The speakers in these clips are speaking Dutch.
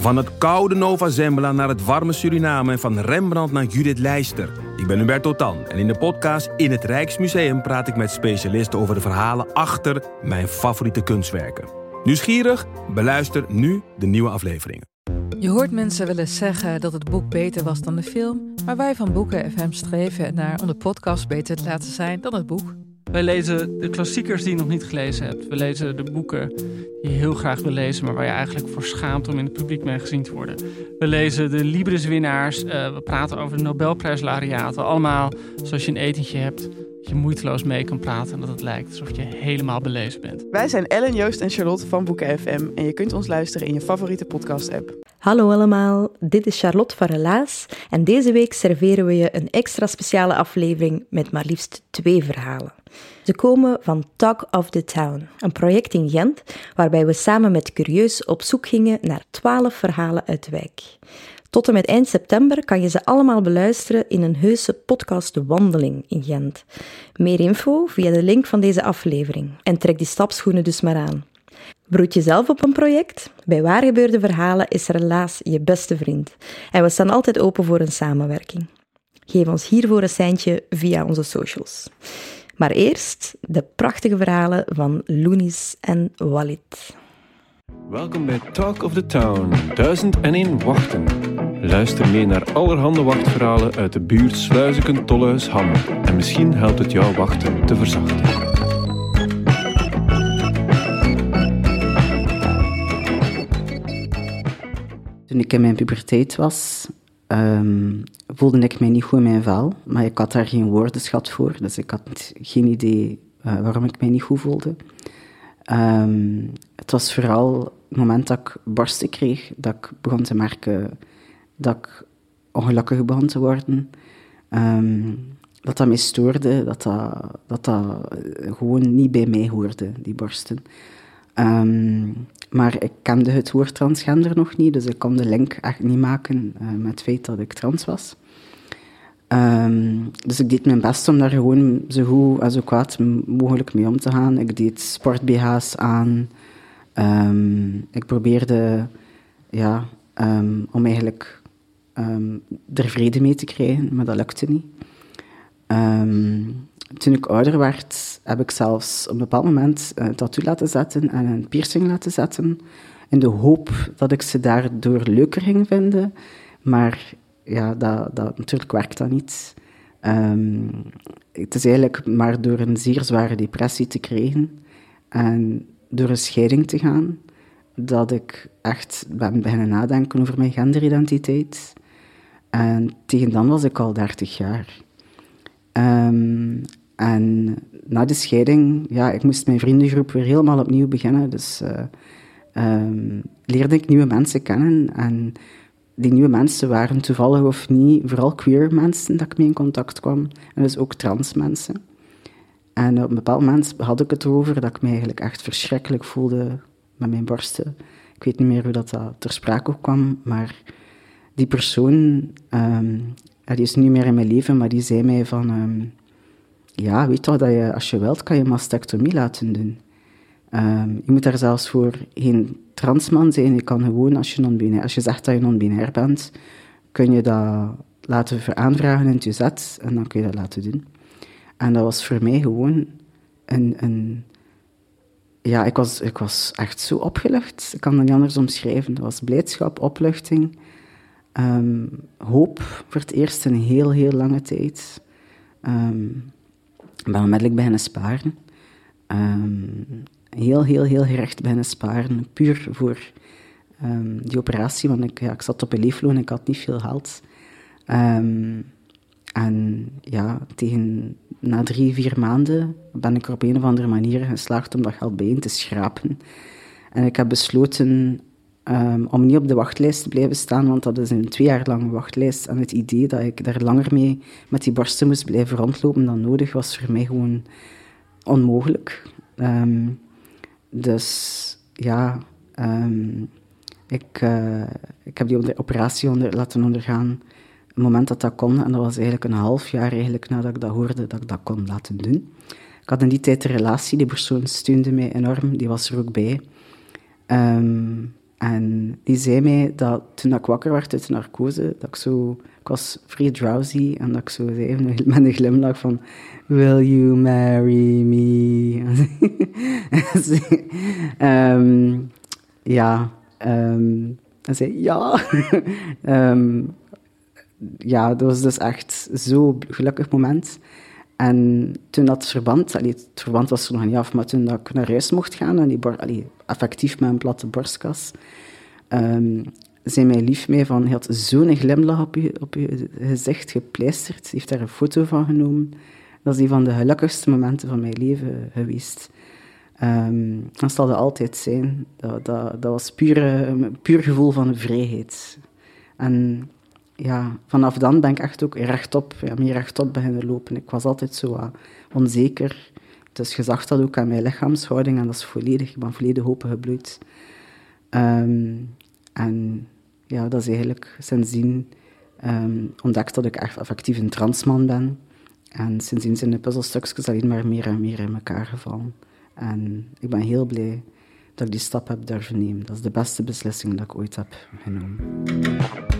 Van het koude Nova Zembla naar het warme Suriname en van Rembrandt naar Judith Leister. Ik ben Hubert Totan en in de podcast In het Rijksmuseum praat ik met specialisten over de verhalen achter mijn favoriete kunstwerken. Nieuwsgierig? Beluister nu de nieuwe afleveringen. Je hoort mensen willen zeggen dat het boek beter was dan de film, maar wij van Boeken FM streven naar om de podcast beter te laten zijn dan het boek. Wij lezen de klassiekers die je nog niet gelezen hebt. We lezen de boeken die je heel graag wil lezen, maar waar je eigenlijk voor schaamt om in het publiek mee gezien te worden. We lezen de Libris-winnaars. Uh, we praten over de Nobelprijslariaten. Allemaal zoals je een etentje hebt. Dat je moeiteloos mee kan praten en dat het lijkt alsof je helemaal belezen bent. Wij zijn Ellen, Joost en Charlotte van Boeken FM en je kunt ons luisteren in je favoriete podcast-app. Hallo allemaal, dit is Charlotte van Relaas en deze week serveren we je een extra speciale aflevering met maar liefst twee verhalen. Ze komen van Talk of the Town, een project in Gent waarbij we samen met Curieus op zoek gingen naar twaalf verhalen uit de wijk. Tot en met eind september kan je ze allemaal beluisteren in een heuse podcast De Wandeling in Gent. Meer info via de link van deze aflevering en trek die stapschoenen dus maar aan. Broed je zelf op een project? Bij waargebeurde verhalen is Relaas je beste vriend en we staan altijd open voor een samenwerking. Geef ons hiervoor een seintje via onze socials. Maar eerst de prachtige verhalen van Loenies en Walid. Welkom bij Talk of the Town, duizend en één wachten. Luister mee naar allerhande wachtverhalen uit de buurt Sluizen, Tolhuis, Ham. En misschien helpt het jouw wachten te verzachten. Toen ik in mijn puberteit was, um, voelde ik mij niet goed in mijn vel, maar ik had daar geen woordenschat voor, dus ik had geen idee uh, waarom ik mij niet goed voelde. Um, het was vooral het moment dat ik borsten kreeg, dat ik begon te merken dat ik ongelukkig begon te worden. Um, dat dat mij stoorde, dat dat, dat dat gewoon niet bij mij hoorde, die borsten. Maar ik kende het woord transgender nog niet, dus ik kon de link echt niet maken uh, met het feit dat ik trans was. Um, dus ik deed mijn best om daar gewoon zo goed en zo kwaad mogelijk mee om te gaan. Ik deed sport-BH's aan. Um, ik probeerde ja, um, om eigenlijk er vrede mee te krijgen, maar dat lukte niet. Toen ik ouder werd, heb ik zelfs op een bepaald moment een tattoo laten zetten en een piercing laten zetten. In de hoop dat ik ze daardoor leuker ging vinden. Maar ja, dat, dat, natuurlijk werkt dat niet. Um, het is eigenlijk maar door een zeer zware depressie te krijgen en door een scheiding te gaan, dat ik echt ben beginnen nadenken over mijn genderidentiteit. En tegen dan was ik al 30 jaar. Um, en na de scheiding, ja, ik moest mijn vriendengroep weer helemaal opnieuw beginnen. Dus uh, um, leerde ik nieuwe mensen kennen en die nieuwe mensen waren toevallig of niet vooral queer mensen dat ik mee in contact kwam. En dus ook trans mensen. En op een bepaald moment had ik het erover dat ik me eigenlijk echt verschrikkelijk voelde met mijn borsten. Ik weet niet meer hoe dat, dat ter sprake kwam, maar die persoon, um, die is niet meer in mijn leven, maar die zei mij van... Um, ja, weet toch dat je, als je wilt, kan je mastectomie laten doen. Um, je moet daar zelfs voor geen transman zijn. Je kan gewoon, als je, non als je zegt dat je non-binair bent, kun je dat laten aanvragen in het UZ en dan kun je dat laten doen. En dat was voor mij gewoon een... een ja, ik was, ik was echt zo opgelucht. Ik kan het niet anders omschrijven. Dat was blijdschap, opluchting, um, hoop voor het eerst in een heel, heel lange tijd. Um, ik ben onmiddellijk beginnen sparen. Um, heel, heel, heel gerecht beginnen sparen. Puur voor um, die operatie, want ik, ja, ik zat op een leefloon en ik had niet veel geld. Um, en ja, tegen, na drie, vier maanden ben ik er op een of andere manier geslaagd om dat geld bijeen te schrapen. En ik heb besloten um, om niet op de wachtlijst te blijven staan, want dat is een twee jaar lange wachtlijst. En het idee dat ik daar langer mee met die borsten moest blijven rondlopen dan nodig, was voor mij gewoon onmogelijk. Um, dus ja, um, ik, uh, ik heb die operatie onder, laten ondergaan het moment dat dat kon. En dat was eigenlijk een half jaar eigenlijk nadat ik dat hoorde dat ik dat kon laten doen. Ik had in die tijd een relatie, die persoon steunde mij enorm, die was er ook bij. Um, En die zei mij dat toen ik wakker werd uit de narcose, dat ik zo... Ik was vrij drowsy en dat ik zo zei met een glimlach van... Will you marry me? um, ja, um, en zei ja. um, ja, dat was dus echt zo'n gelukkig moment. En toen dat verband, allee, het verband was er nog niet af, maar toen dat ik naar huis mocht gaan en die allee, effectief met een platte borstkas, um, zei mij lief mee van, hij had zo'n glimlach op je, gezicht gepleisterd. Hij heeft daar een foto van genomen. Dat is een van de gelukkigste momenten van mijn leven geweest. Um, dat zal het altijd zijn. Dat, dat, dat was puur, puur gevoel van vrijheid. En ja, vanaf dan ben ik echt ook rechtop, ja, meer rechtop beginnen lopen. Ik was altijd zo onzeker. Dus je zag dat ook aan mijn lichaamshouding en dat is volledig, ik ben volledig opengebloeid. Um, en ja, dat is eigenlijk sindsdien um, ontdekt dat ik echt effectief een transman ben. En sindsdien zijn de puzzelstukjes alleen maar meer en meer in elkaar gevallen. En ik ben heel blij dat ik die stap heb durven nemen. Dat is de beste beslissing dat ik ooit heb genomen.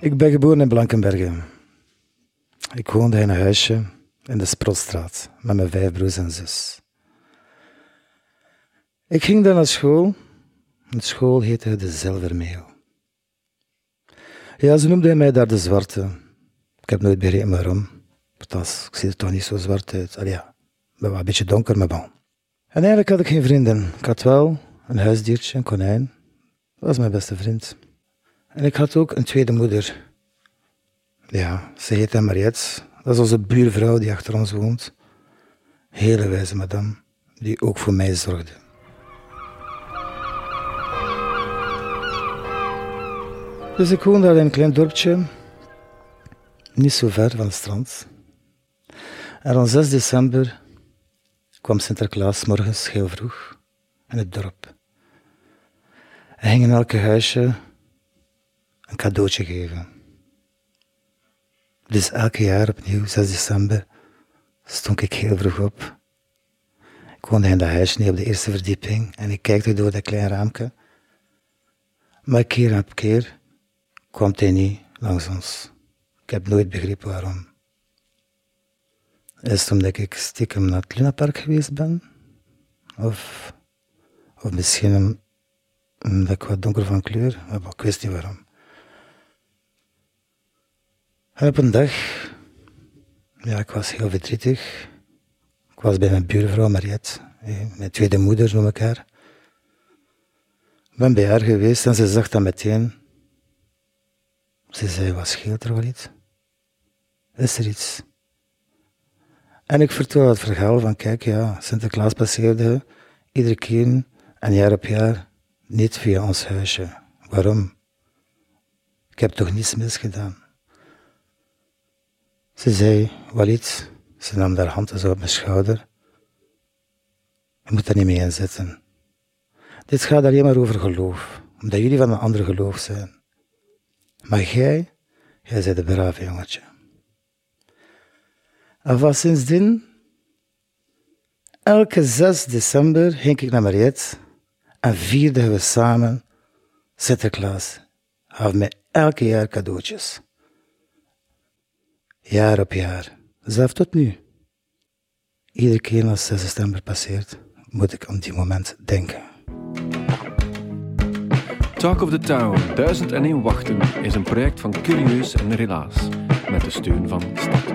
Ik ben geboren in Blankenbergen. Ik woonde in een huisje in de Sprotstraat met mijn vijf broers en zus. Ik ging dan naar school. De school heette de Zilvermeel. Ja, ze noemden mij daar de zwarte. Ik heb nooit begrepen waarom. Althans, ik zie er toch niet zo zwart uit. Allee, ja, een beetje donker, maar. En eigenlijk had ik geen vrienden. Ik had wel een huisdiertje, een konijn. Dat was mijn beste vriend. En ik had ook een tweede moeder. Ja, ze heette Mariette. Dat is onze buurvrouw die achter ons woont. Hele wijze madame, die ook voor mij zorgde. Dus ik woonde in een klein dorpje, niet zo ver van het strand. En op 6 december kwam Sinterklaas morgens heel vroeg in het dorp. Hij ging in elke huisje een cadeautje geven. Dus elke jaar opnieuw, 6 december, stond ik heel vroeg op. Ik woonde in dat huisje niet op de eerste verdieping en ik kijkte door dat klein raampje. Maar keer op keer kwam hij niet langs ons. Ik heb nooit begrepen waarom. Is het omdat ik stiekem naar het Lunapark geweest ben? Of, of misschien omdat ik wat donker van kleur? Maar ik wist niet waarom. En op een dag, ja, ik was heel verdrietig. Ik was bij mijn buurvrouw Mariette, mijn tweede moeder noem ik haar. Ik ben bij haar geweest en ze zag dat meteen. Ze zei, wat scheelt er wel iets? Is er iets? En ik vertel het verhaal van, kijk ja, Sinterklaas passeerde iedere keer en jaar op jaar niet via ons huisje. Waarom? Ik heb toch niets misgedaan? Ze zei, Walid, ze nam haar hand zo op mijn schouder. Je moet daar niet mee inzetten. Dit gaat alleen maar over geloof, omdat jullie van een ander geloof zijn. Maar jij, jij bent een brave jongetje. En van sindsdien, elke 6 december ging ik naar Mariette en vierden we samen Sinterklaas. Hij mij elke jaar cadeautjes jaar op jaar, zelf tot nu. Iedere keer als 6 september passeert, moet ik aan die moment denken. Talk of the Town 1001 Wachten is een project van Curieus en Relaas met de steun van Stad